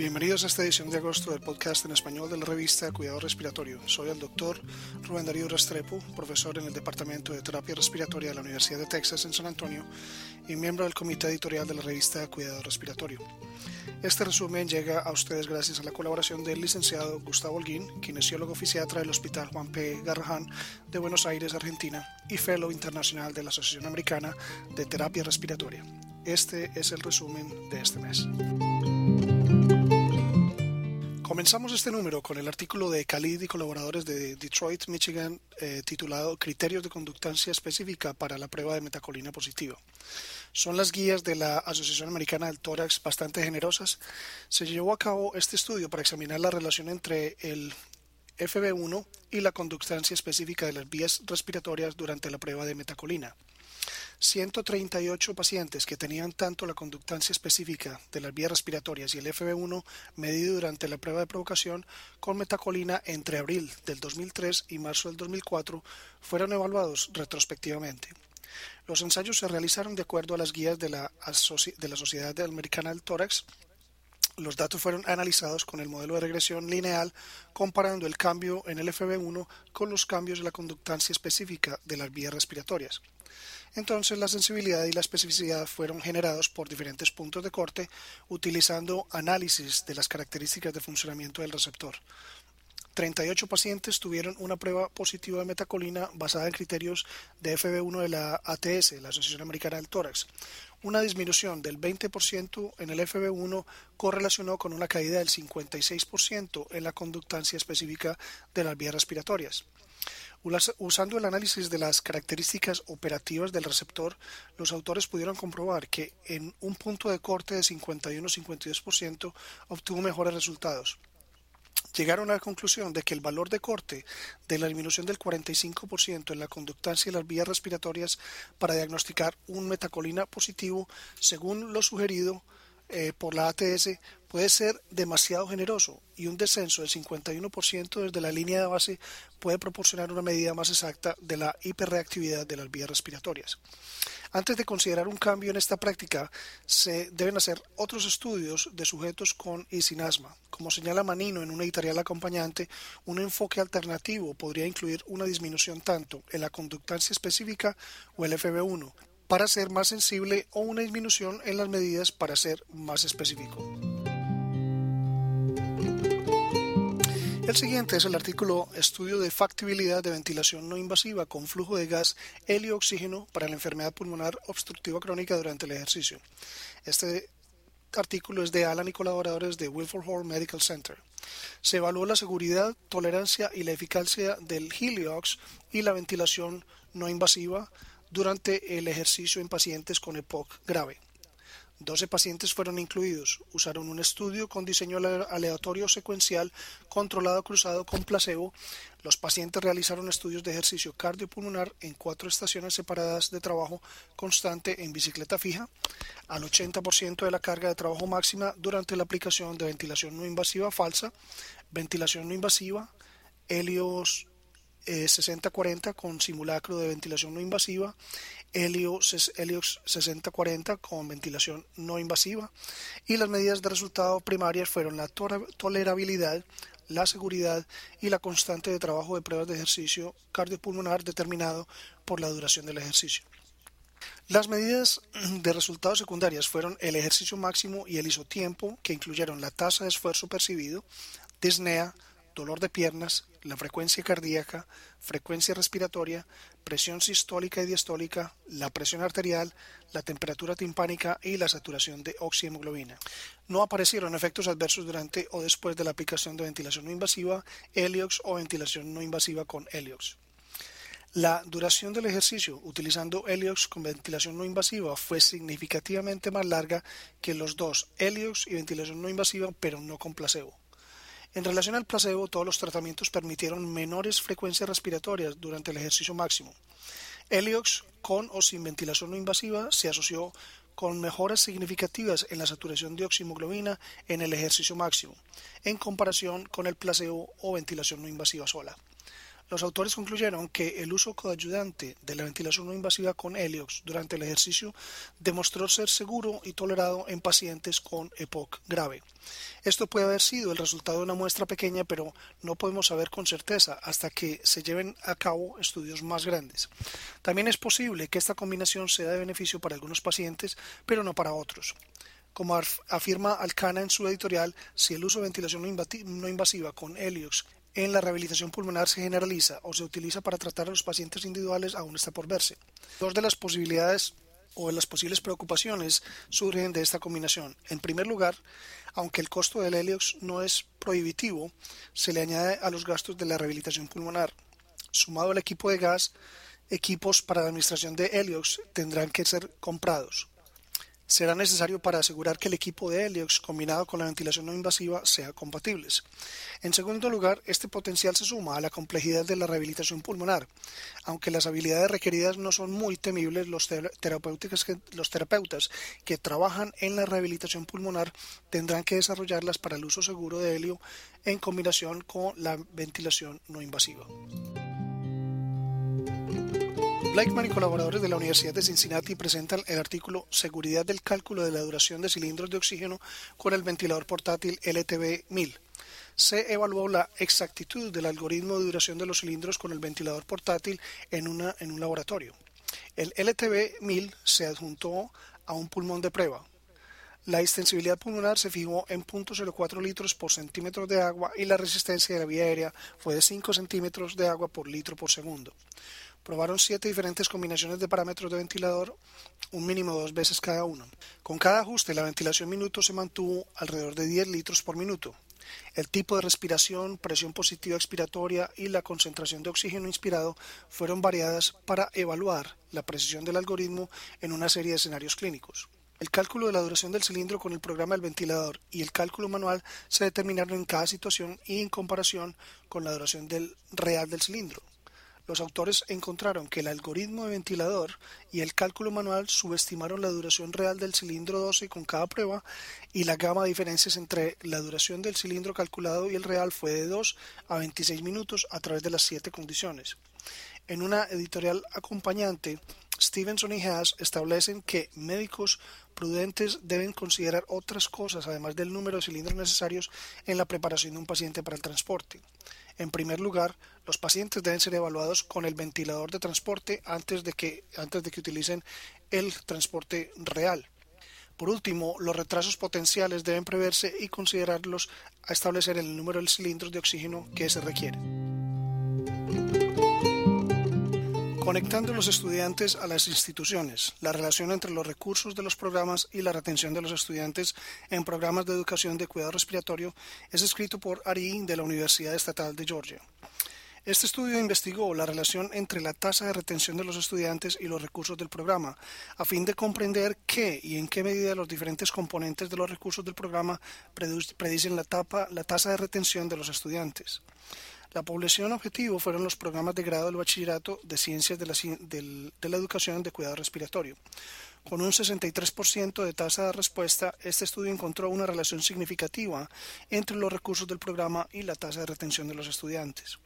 Bienvenidos a esta edición de agosto del podcast en español de la revista Cuidado Respiratorio. Soy el doctor Rubén Darío Restrepo, profesor en el Departamento de Terapia Respiratoria de la Universidad de Texas en San Antonio y miembro del comité editorial de la revista Cuidado Respiratorio. Este resumen llega a ustedes gracias a la colaboración del licenciado Gustavo Holguín, kinesiólogo fisiatra del Hospital Juan P. Garrahan de Buenos Aires, Argentina, y fellow internacional de la Asociación Americana de Terapia Respiratoria. Este es el resumen de este mes. Comenzamos este número con el artículo de Khalid y colaboradores de Detroit, Michigan, eh, titulado Criterios de conductancia específica para la prueba de metacolina positiva. Son las guías de la Asociación Americana del Tórax bastante generosas. Se llevó a cabo este estudio para examinar la relación entre el FB1 y la conductancia específica de las vías respiratorias durante la prueba de metacolina. 138 pacientes que tenían tanto la conductancia específica de las vías respiratorias y el FB1 medido durante la prueba de provocación con metacolina entre abril del 2003 y marzo del 2004 fueron evaluados retrospectivamente. Los ensayos se realizaron de acuerdo a las guías de la, de la Sociedad Americana del Tórax los datos fueron analizados con el modelo de regresión lineal comparando el cambio en el FB1 con los cambios de la conductancia específica de las vías respiratorias. Entonces la sensibilidad y la especificidad fueron generados por diferentes puntos de corte utilizando análisis de las características de funcionamiento del receptor. 38 pacientes tuvieron una prueba positiva de metacolina basada en criterios de FB1 de la ATS, la Asociación Americana del Tórax. Una disminución del 20% en el FB1 correlacionó con una caída del 56% en la conductancia específica de las vías respiratorias. Usando el análisis de las características operativas del receptor, los autores pudieron comprobar que en un punto de corte de 51-52% obtuvo mejores resultados. Llegaron a la conclusión de que el valor de corte de la disminución del 45% en la conductancia de las vías respiratorias para diagnosticar un metacolina positivo, según lo sugerido eh, por la ATS puede ser demasiado generoso y un descenso del 51% desde la línea de base puede proporcionar una medida más exacta de la hiperreactividad de las vías respiratorias. Antes de considerar un cambio en esta práctica, se deben hacer otros estudios de sujetos con y sin asma. Como señala Manino en una editorial acompañante, un enfoque alternativo podría incluir una disminución tanto en la conductancia específica o el FB1, para ser más sensible o una disminución en las medidas para ser más específico. El siguiente es el artículo Estudio de factibilidad de ventilación no invasiva con flujo de gas helio-oxígeno para la enfermedad pulmonar obstructiva crónica durante el ejercicio. Este artículo es de Alan y colaboradores de Wilford Hall Medical Center. Se evaluó la seguridad, tolerancia y la eficacia del Heliox y la ventilación no invasiva durante el ejercicio en pacientes con EPOC grave. 12 pacientes fueron incluidos. Usaron un estudio con diseño aleatorio secuencial controlado cruzado con placebo. Los pacientes realizaron estudios de ejercicio cardiopulmonar en cuatro estaciones separadas de trabajo constante en bicicleta fija, al 80% de la carga de trabajo máxima durante la aplicación de ventilación no invasiva falsa, ventilación no invasiva, helios 6040 con simulacro de ventilación no invasiva, Heliox 6040 con ventilación no invasiva y las medidas de resultado primarias fueron la tolerabilidad, la seguridad y la constante de trabajo de pruebas de ejercicio cardiopulmonar determinado por la duración del ejercicio. Las medidas de resultados secundarias fueron el ejercicio máximo y el isotiempo, que incluyeron la tasa de esfuerzo percibido, disnea, dolor de piernas, la frecuencia cardíaca, frecuencia respiratoria, presión sistólica y diastólica, la presión arterial, la temperatura timpánica y la saturación de oxihemoglobina. No aparecieron efectos adversos durante o después de la aplicación de ventilación no invasiva, Heliox o ventilación no invasiva con Heliox. La duración del ejercicio utilizando Heliox con ventilación no invasiva fue significativamente más larga que los dos Heliox y ventilación no invasiva, pero no con placebo. En relación al placebo, todos los tratamientos permitieron menores frecuencias respiratorias durante el ejercicio máximo. Heliox, con o sin ventilación no invasiva, se asoció con mejoras significativas en la saturación de oximoglobina en el ejercicio máximo, en comparación con el placebo o ventilación no invasiva sola. Los autores concluyeron que el uso coayudante de la ventilación no invasiva con Heliox durante el ejercicio demostró ser seguro y tolerado en pacientes con EPOC grave. Esto puede haber sido el resultado de una muestra pequeña, pero no podemos saber con certeza hasta que se lleven a cabo estudios más grandes. También es posible que esta combinación sea de beneficio para algunos pacientes, pero no para otros. Como afirma Alcana en su editorial, si el uso de ventilación no invasiva con Heliox en la rehabilitación pulmonar se generaliza o se utiliza para tratar a los pacientes individuales aún está por verse. Dos de las posibilidades o de las posibles preocupaciones surgen de esta combinación. En primer lugar, aunque el costo del Heliox no es prohibitivo, se le añade a los gastos de la rehabilitación pulmonar. Sumado al equipo de gas, equipos para la administración de Heliox tendrán que ser comprados será necesario para asegurar que el equipo de Heliox combinado con la ventilación no invasiva sea compatibles. En segundo lugar, este potencial se suma a la complejidad de la rehabilitación pulmonar. Aunque las habilidades requeridas no son muy temibles, los, los terapeutas que trabajan en la rehabilitación pulmonar tendrán que desarrollarlas para el uso seguro de helio en combinación con la ventilación no invasiva. Blakeman y colaboradores de la Universidad de Cincinnati presentan el artículo Seguridad del cálculo de la duración de cilindros de oxígeno con el ventilador portátil LTV-1000. Se evaluó la exactitud del algoritmo de duración de los cilindros con el ventilador portátil en, un laboratorio. El LTV-1000 se adjuntó a un pulmón de prueba. La extensibilidad pulmonar se fijó en 0.04 litros por centímetro de agua y la resistencia de la vía aérea fue de 5 centímetros de agua por litro por segundo. Probaron siete diferentes combinaciones de parámetros de ventilador, un mínimo dos veces cada uno. Con cada ajuste, la ventilación minuto se mantuvo alrededor de 10 litros por minuto. El tipo de respiración, presión positiva expiratoria y la concentración de oxígeno inspirado fueron variadas para evaluar la precisión del algoritmo en una serie de escenarios clínicos. El cálculo de la duración del cilindro con el programa del ventilador y el cálculo manual se determinaron en cada situación y en comparación con la duración real del cilindro los autores encontraron que el algoritmo de ventilador y el cálculo manual subestimaron la duración real del cilindro 12 con cada prueba y la gama de diferencias entre la duración del cilindro calculado y el real fue de 2 a 26 minutos a través de las siete condiciones. En una editorial acompañante, Stevenson y Haas establecen que médicos prudentes deben considerar otras cosas además del número de cilindros necesarios en la preparación de un paciente para el transporte. En primer lugar, los pacientes deben ser evaluados con el ventilador de transporte antes de que, antes de que utilicen el transporte real. Por último, los retrasos potenciales deben preverse y considerarlos a establecer el número de cilindros de oxígeno que se requiere. Conectando los estudiantes a las instituciones, la relación entre los recursos de los programas y la retención de los estudiantes en programas de educación de cuidado respiratorio es escrito por Ari de la Universidad Estatal de Georgia. Este estudio investigó la relación entre la tasa de retención de los estudiantes y los recursos del programa, a fin de comprender qué y en qué medida los diferentes componentes de los recursos del programa predicen la, la tasa de retención de los estudiantes. La población objetivo fueron los programas de grado del bachillerato de ciencias de la, educación de cuidado respiratorio. Con un 63% de tasa de respuesta, este estudio encontró una relación significativa entre los recursos del programa y la tasa de retención de los estudiantes.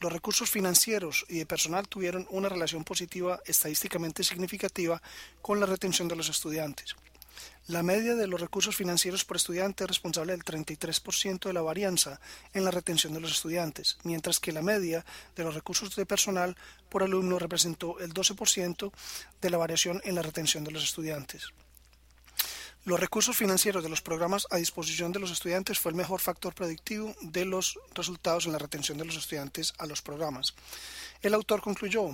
Los recursos financieros y de personal tuvieron una relación positiva estadísticamente significativa con la retención de los estudiantes. La media de los recursos financieros por estudiante es responsable del 33% de la varianza en la retención de los estudiantes, mientras que la media de los recursos de personal por alumno representó el 12% de la variación en la retención de los estudiantes. Los recursos financieros de los programas a disposición de los estudiantes fue el mejor factor predictivo de los resultados en la retención de los estudiantes a los programas. El autor concluyó,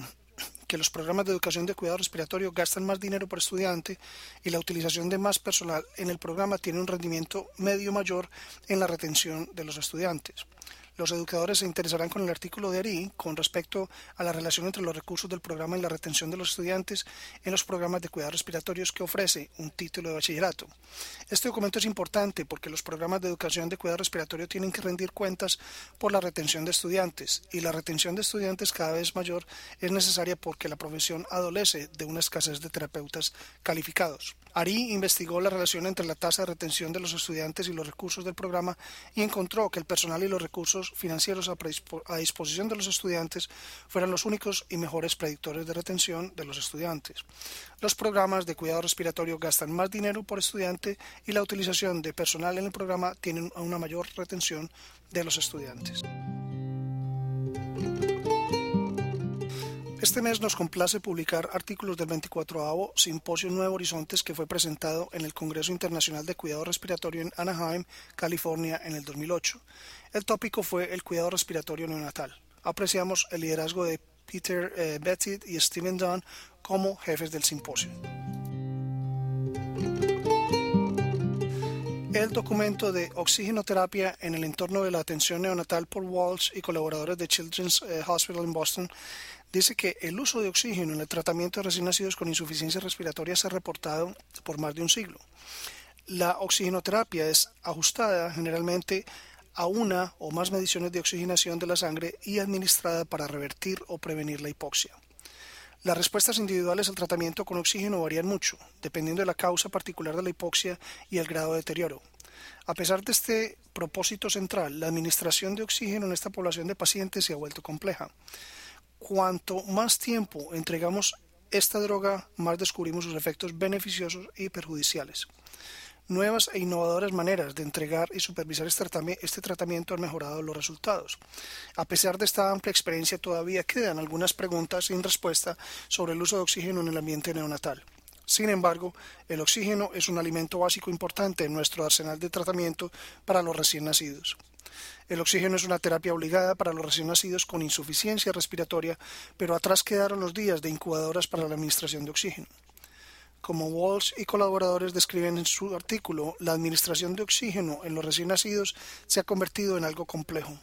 que los programas de educación de cuidado respiratorio gastan más dinero por estudiante y la utilización de más personal en el programa tiene un rendimiento medio mayor en la retención de los estudiantes. Los educadores se interesarán con el artículo de ARI con respecto a la relación entre los recursos del programa y la retención de los estudiantes en los programas de cuidados respiratorios que ofrece un título de bachillerato. Este documento es importante porque los programas de educación de cuidado respiratorio tienen que rendir cuentas por la retención de estudiantes y la retención de estudiantes cada vez mayor es necesaria porque la profesión adolece de una escasez de terapeutas calificados. Ari investigó la relación entre la tasa de retención de los estudiantes y los recursos del programa y encontró que el personal y los recursos financieros a, disposición de los estudiantes fueran los únicos y mejores predictores de retención de los estudiantes. Los programas de cuidado respiratorio gastan más dinero por estudiante y la utilización de personal en el programa tiene una mayor retención de los estudiantes. Este mes nos complace publicar artículos del 24 Simposio Nuevo Horizontes que fue presentado en el Congreso Internacional de Cuidado Respiratorio en Anaheim, California, en el 2008. El tópico fue el cuidado respiratorio neonatal. Apreciamos el liderazgo de Peter eh, Bettit y Stephen Dunn como jefes del simposio. El documento de oxigenoterapia en el entorno de la atención neonatal por Walsh y colaboradores de Children's eh, Hospital en Boston dice que el uso de oxígeno en el tratamiento de recién nacidos con insuficiencia respiratoria se ha reportado por más de un siglo. La oxigenoterapia es ajustada generalmente a una o más mediciones de oxigenación de la sangre y administrada para revertir o prevenir la hipoxia. Las respuestas individuales al tratamiento con oxígeno varían mucho, dependiendo de la causa particular de la hipoxia y el grado de deterioro. A pesar de este propósito central, la administración de oxígeno en esta población de pacientes se ha vuelto compleja. Cuanto más tiempo entregamos esta droga, más descubrimos sus efectos beneficiosos y perjudiciales. Nuevas e innovadoras maneras de entregar y supervisar este, este tratamiento han mejorado los resultados. A pesar de esta amplia experiencia, todavía quedan algunas preguntas sin respuesta sobre el uso de oxígeno en el ambiente neonatal. Sin embargo, el oxígeno es un alimento básico importante en nuestro arsenal de tratamiento para los recién nacidos. El oxígeno es una terapia obligada para los recién nacidos con insuficiencia respiratoria, pero atrás quedaron los días de incubadoras para la administración de oxígeno. Como Walsh y colaboradores describen en su artículo, la administración de oxígeno en los recién nacidos se ha convertido en algo complejo.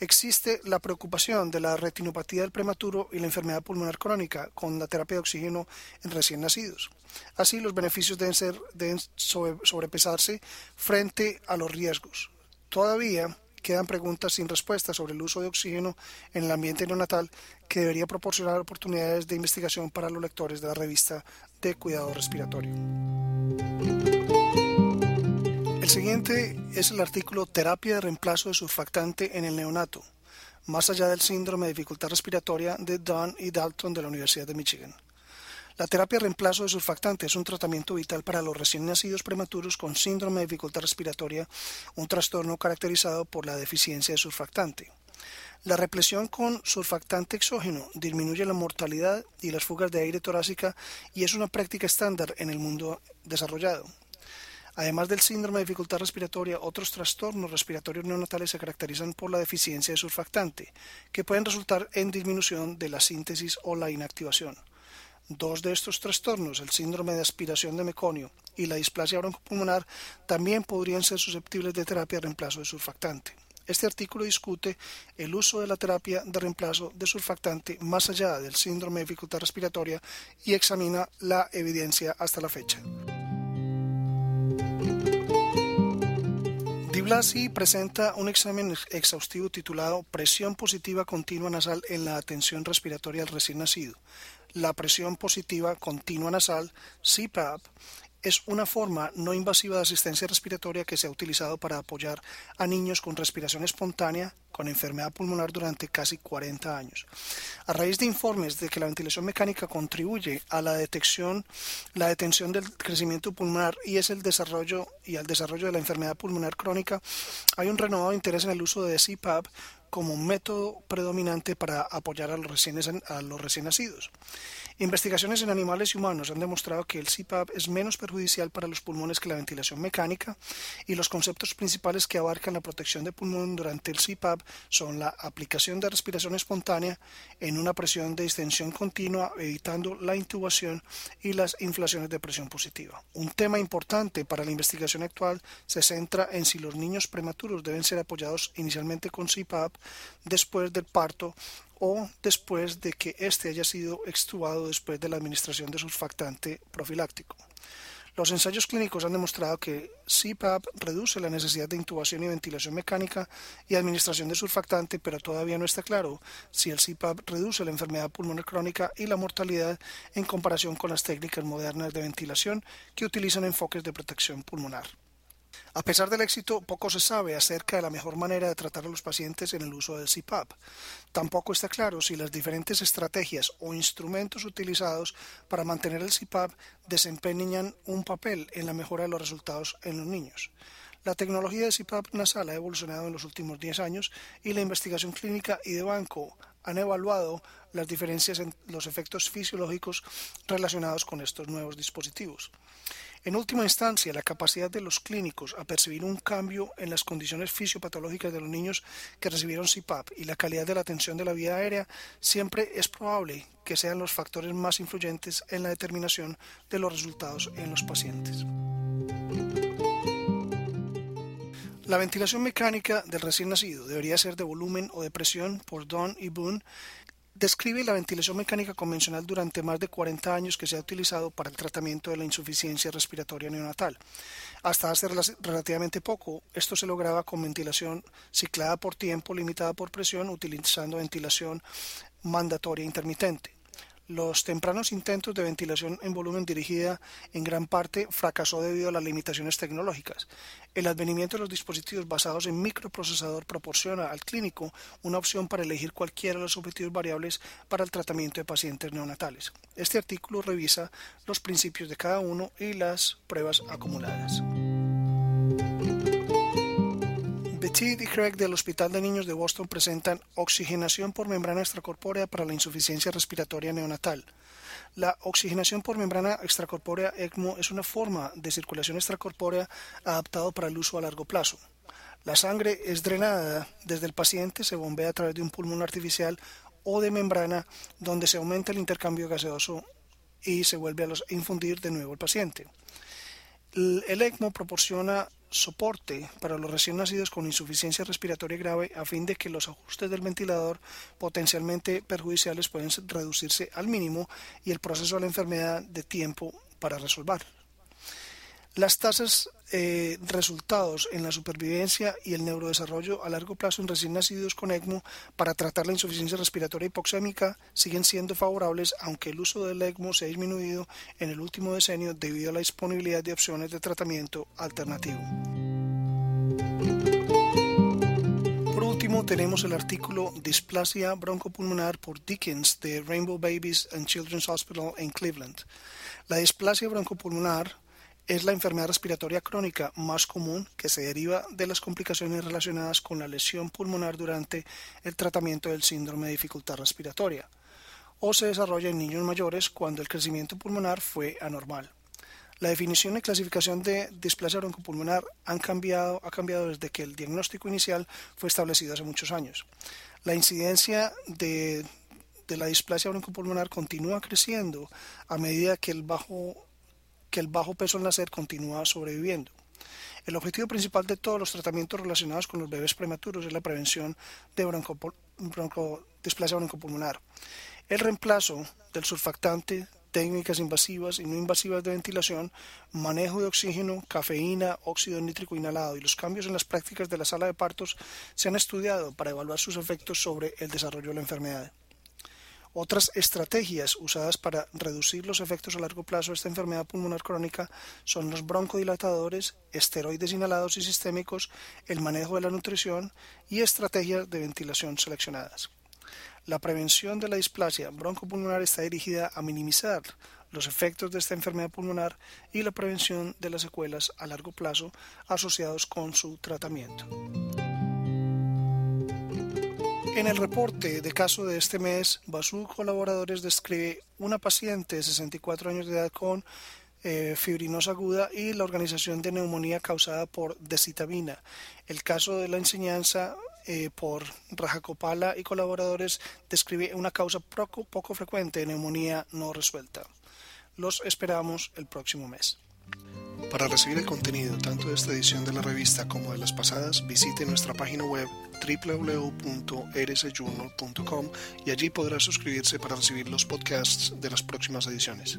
Existe la preocupación de la retinopatía del prematuro y la enfermedad pulmonar crónica con la terapia de oxígeno en recién nacidos. Así, los beneficios deben, ser, deben sobrepesarse frente a los riesgos. Todavía quedan preguntas sin respuesta sobre el uso de oxígeno en el ambiente neonatal que debería proporcionar oportunidades de investigación para los lectores de la revista de cuidado respiratorio. El siguiente es el artículo Terapia de reemplazo de surfactante en el neonato, más allá del síndrome de dificultad respiratoria de Dunn y Dalton de la Universidad de Michigan. La terapia reemplazo de surfactante es un tratamiento vital para los recién nacidos prematuros con síndrome de dificultad respiratoria, un trastorno caracterizado por la deficiencia de surfactante. La represión con surfactante exógeno disminuye la mortalidad y las fugas de aire torácica y es una práctica estándar en el mundo desarrollado. Además del síndrome de dificultad respiratoria, otros trastornos respiratorios neonatales se caracterizan por la deficiencia de surfactante, que pueden resultar en disminución de la síntesis o la inactivación. Dos de estos trastornos, el síndrome de aspiración de meconio y la displasia broncopulmonar, también podrían ser susceptibles de terapia de reemplazo de surfactante. Este artículo discute el uso de la terapia de reemplazo de surfactante más allá del síndrome de dificultad respiratoria y examina la evidencia hasta la fecha. Di Blasi presenta un examen exhaustivo titulado Presión positiva continua nasal en la atención respiratoria del recién nacido, la presión positiva continua nasal, CPAP, es una forma no invasiva de asistencia respiratoria que se ha utilizado para apoyar a niños con respiración espontánea con enfermedad pulmonar durante casi 40 años. A raíz de informes de que la ventilación mecánica contribuye a la detección, la detención del crecimiento pulmonar y es el desarrollo y al desarrollo de la enfermedad pulmonar crónica, hay un renovado interés en el uso de CPAP como método predominante para apoyar a los recién, a los recién nacidos. Investigaciones en animales y humanos han demostrado que el CPAP es menos perjudicial para los pulmones que la ventilación mecánica y los conceptos principales que abarcan la protección de pulmón durante el CPAP son la aplicación de respiración espontánea en una presión de extensión continua evitando la intubación y las inflaciones de presión positiva. Un tema importante para la investigación actual se centra en si los niños prematuros deben ser apoyados inicialmente con CPAP después del parto o después de que éste haya sido extubado después de la administración de surfactante profiláctico. Los ensayos clínicos han demostrado que CPAP reduce la necesidad de intubación y ventilación mecánica y administración de surfactante, pero todavía no está claro si el CPAP reduce la enfermedad pulmonar crónica y la mortalidad en comparación con las técnicas modernas de ventilación que utilizan enfoques de protección pulmonar. A pesar del éxito, poco se sabe acerca de la mejor manera de tratar a los pacientes en el uso del CPAP. Tampoco está claro si las diferentes estrategias o instrumentos utilizados para mantener el CPAP desempeñan un papel en la mejora de los resultados en los niños. La tecnología de CPAP nasal ha evolucionado en los últimos 10 años y la investigación clínica y de banco han evaluado las diferencias en los efectos fisiológicos relacionados con estos nuevos dispositivos. En última instancia, la capacidad de los clínicos a percibir un cambio en las condiciones fisiopatológicas de los niños que recibieron CPAP y la calidad de la atención de la vía aérea siempre es probable que sean los factores más influyentes en la determinación de los resultados en los pacientes. La ventilación mecánica del recién nacido debería ser de volumen o de presión por Don y Boone describe la ventilación mecánica convencional durante más de 40 años que se ha utilizado para el tratamiento de la insuficiencia respiratoria neonatal. Hasta hace relativamente poco, esto se lograba con ventilación ciclada por tiempo, limitada por presión, utilizando ventilación mandatoria intermitente. Los tempranos intentos de ventilación en volumen dirigida en gran parte fracasó debido a las limitaciones tecnológicas. El advenimiento de los dispositivos basados en microprocesador proporciona al clínico una opción para elegir cualquiera de los objetivos variables para el tratamiento de pacientes neonatales. Este artículo revisa los principios de cada uno y las pruebas acumuladas. Betty y Craig del Hospital de Niños de Boston presentan oxigenación por membrana extracorpórea para la insuficiencia respiratoria neonatal. La oxigenación por membrana extracorpórea ECMO es una forma de circulación extracorpórea adaptado para el uso a largo plazo. La sangre es drenada desde el paciente, se bombea a través de un pulmón artificial o de membrana donde se aumenta el intercambio gaseoso y se vuelve a infundir de nuevo el paciente. El ECMO proporciona soporte para los recién nacidos con insuficiencia respiratoria grave a fin de que los ajustes del ventilador potencialmente perjudiciales puedan reducirse al mínimo y el proceso de la enfermedad de tiempo para resolver. Las tasas eh, resultados en la supervivencia y el neurodesarrollo a largo plazo en recién nacidos con ECMO para tratar la insuficiencia respiratoria hipoxémica siguen siendo favorables, aunque el uso del ECMO se ha disminuido en el último decenio debido a la disponibilidad de opciones de tratamiento alternativo. Por último, tenemos el artículo Displasia broncopulmonar por Dickens de Rainbow Babies and Children's Hospital en Cleveland. La displasia broncopulmonar es la enfermedad respiratoria crónica más común que se deriva de las complicaciones relacionadas con la lesión pulmonar durante el tratamiento del síndrome de dificultad respiratoria, o se desarrolla en niños mayores cuando el crecimiento pulmonar fue anormal. La definición y clasificación de displasia broncopulmonar han cambiado, ha cambiado desde que el diagnóstico inicial fue establecido hace muchos años. La incidencia de, de la displasia broncopulmonar continúa creciendo a medida que el bajo que el bajo peso al nacer continúa sobreviviendo. El objetivo principal de todos los tratamientos relacionados con los bebés prematuros es la prevención de displasia broncopulmonar. El reemplazo del surfactante, técnicas invasivas y no invasivas de ventilación, manejo de oxígeno, cafeína, óxido nítrico inhalado y los cambios en las prácticas de la sala de partos se han estudiado para evaluar sus efectos sobre el desarrollo de la enfermedad. Otras estrategias usadas para reducir los efectos a largo plazo de esta enfermedad pulmonar crónica son los broncodilatadores, esteroides inhalados y sistémicos, el manejo de la nutrición y estrategias de ventilación seleccionadas. La prevención de la displasia broncopulmonar está dirigida a minimizar los efectos de esta enfermedad pulmonar y la prevención de las secuelas a largo plazo asociados con su tratamiento. En el reporte de caso de este mes, Basu Colaboradores describe una paciente de 64 años de edad con eh, fibrinosa aguda y la organización de neumonía causada por decitabina. El caso de la enseñanza eh, por Rajacopala y colaboradores describe una causa poco, poco frecuente de neumonía no resuelta. Los esperamos el próximo mes. Para recibir el contenido tanto de esta edición de la revista como de las pasadas, visite nuestra página web www.rsjournal.com y allí podrá suscribirse para recibir los podcasts de las próximas ediciones.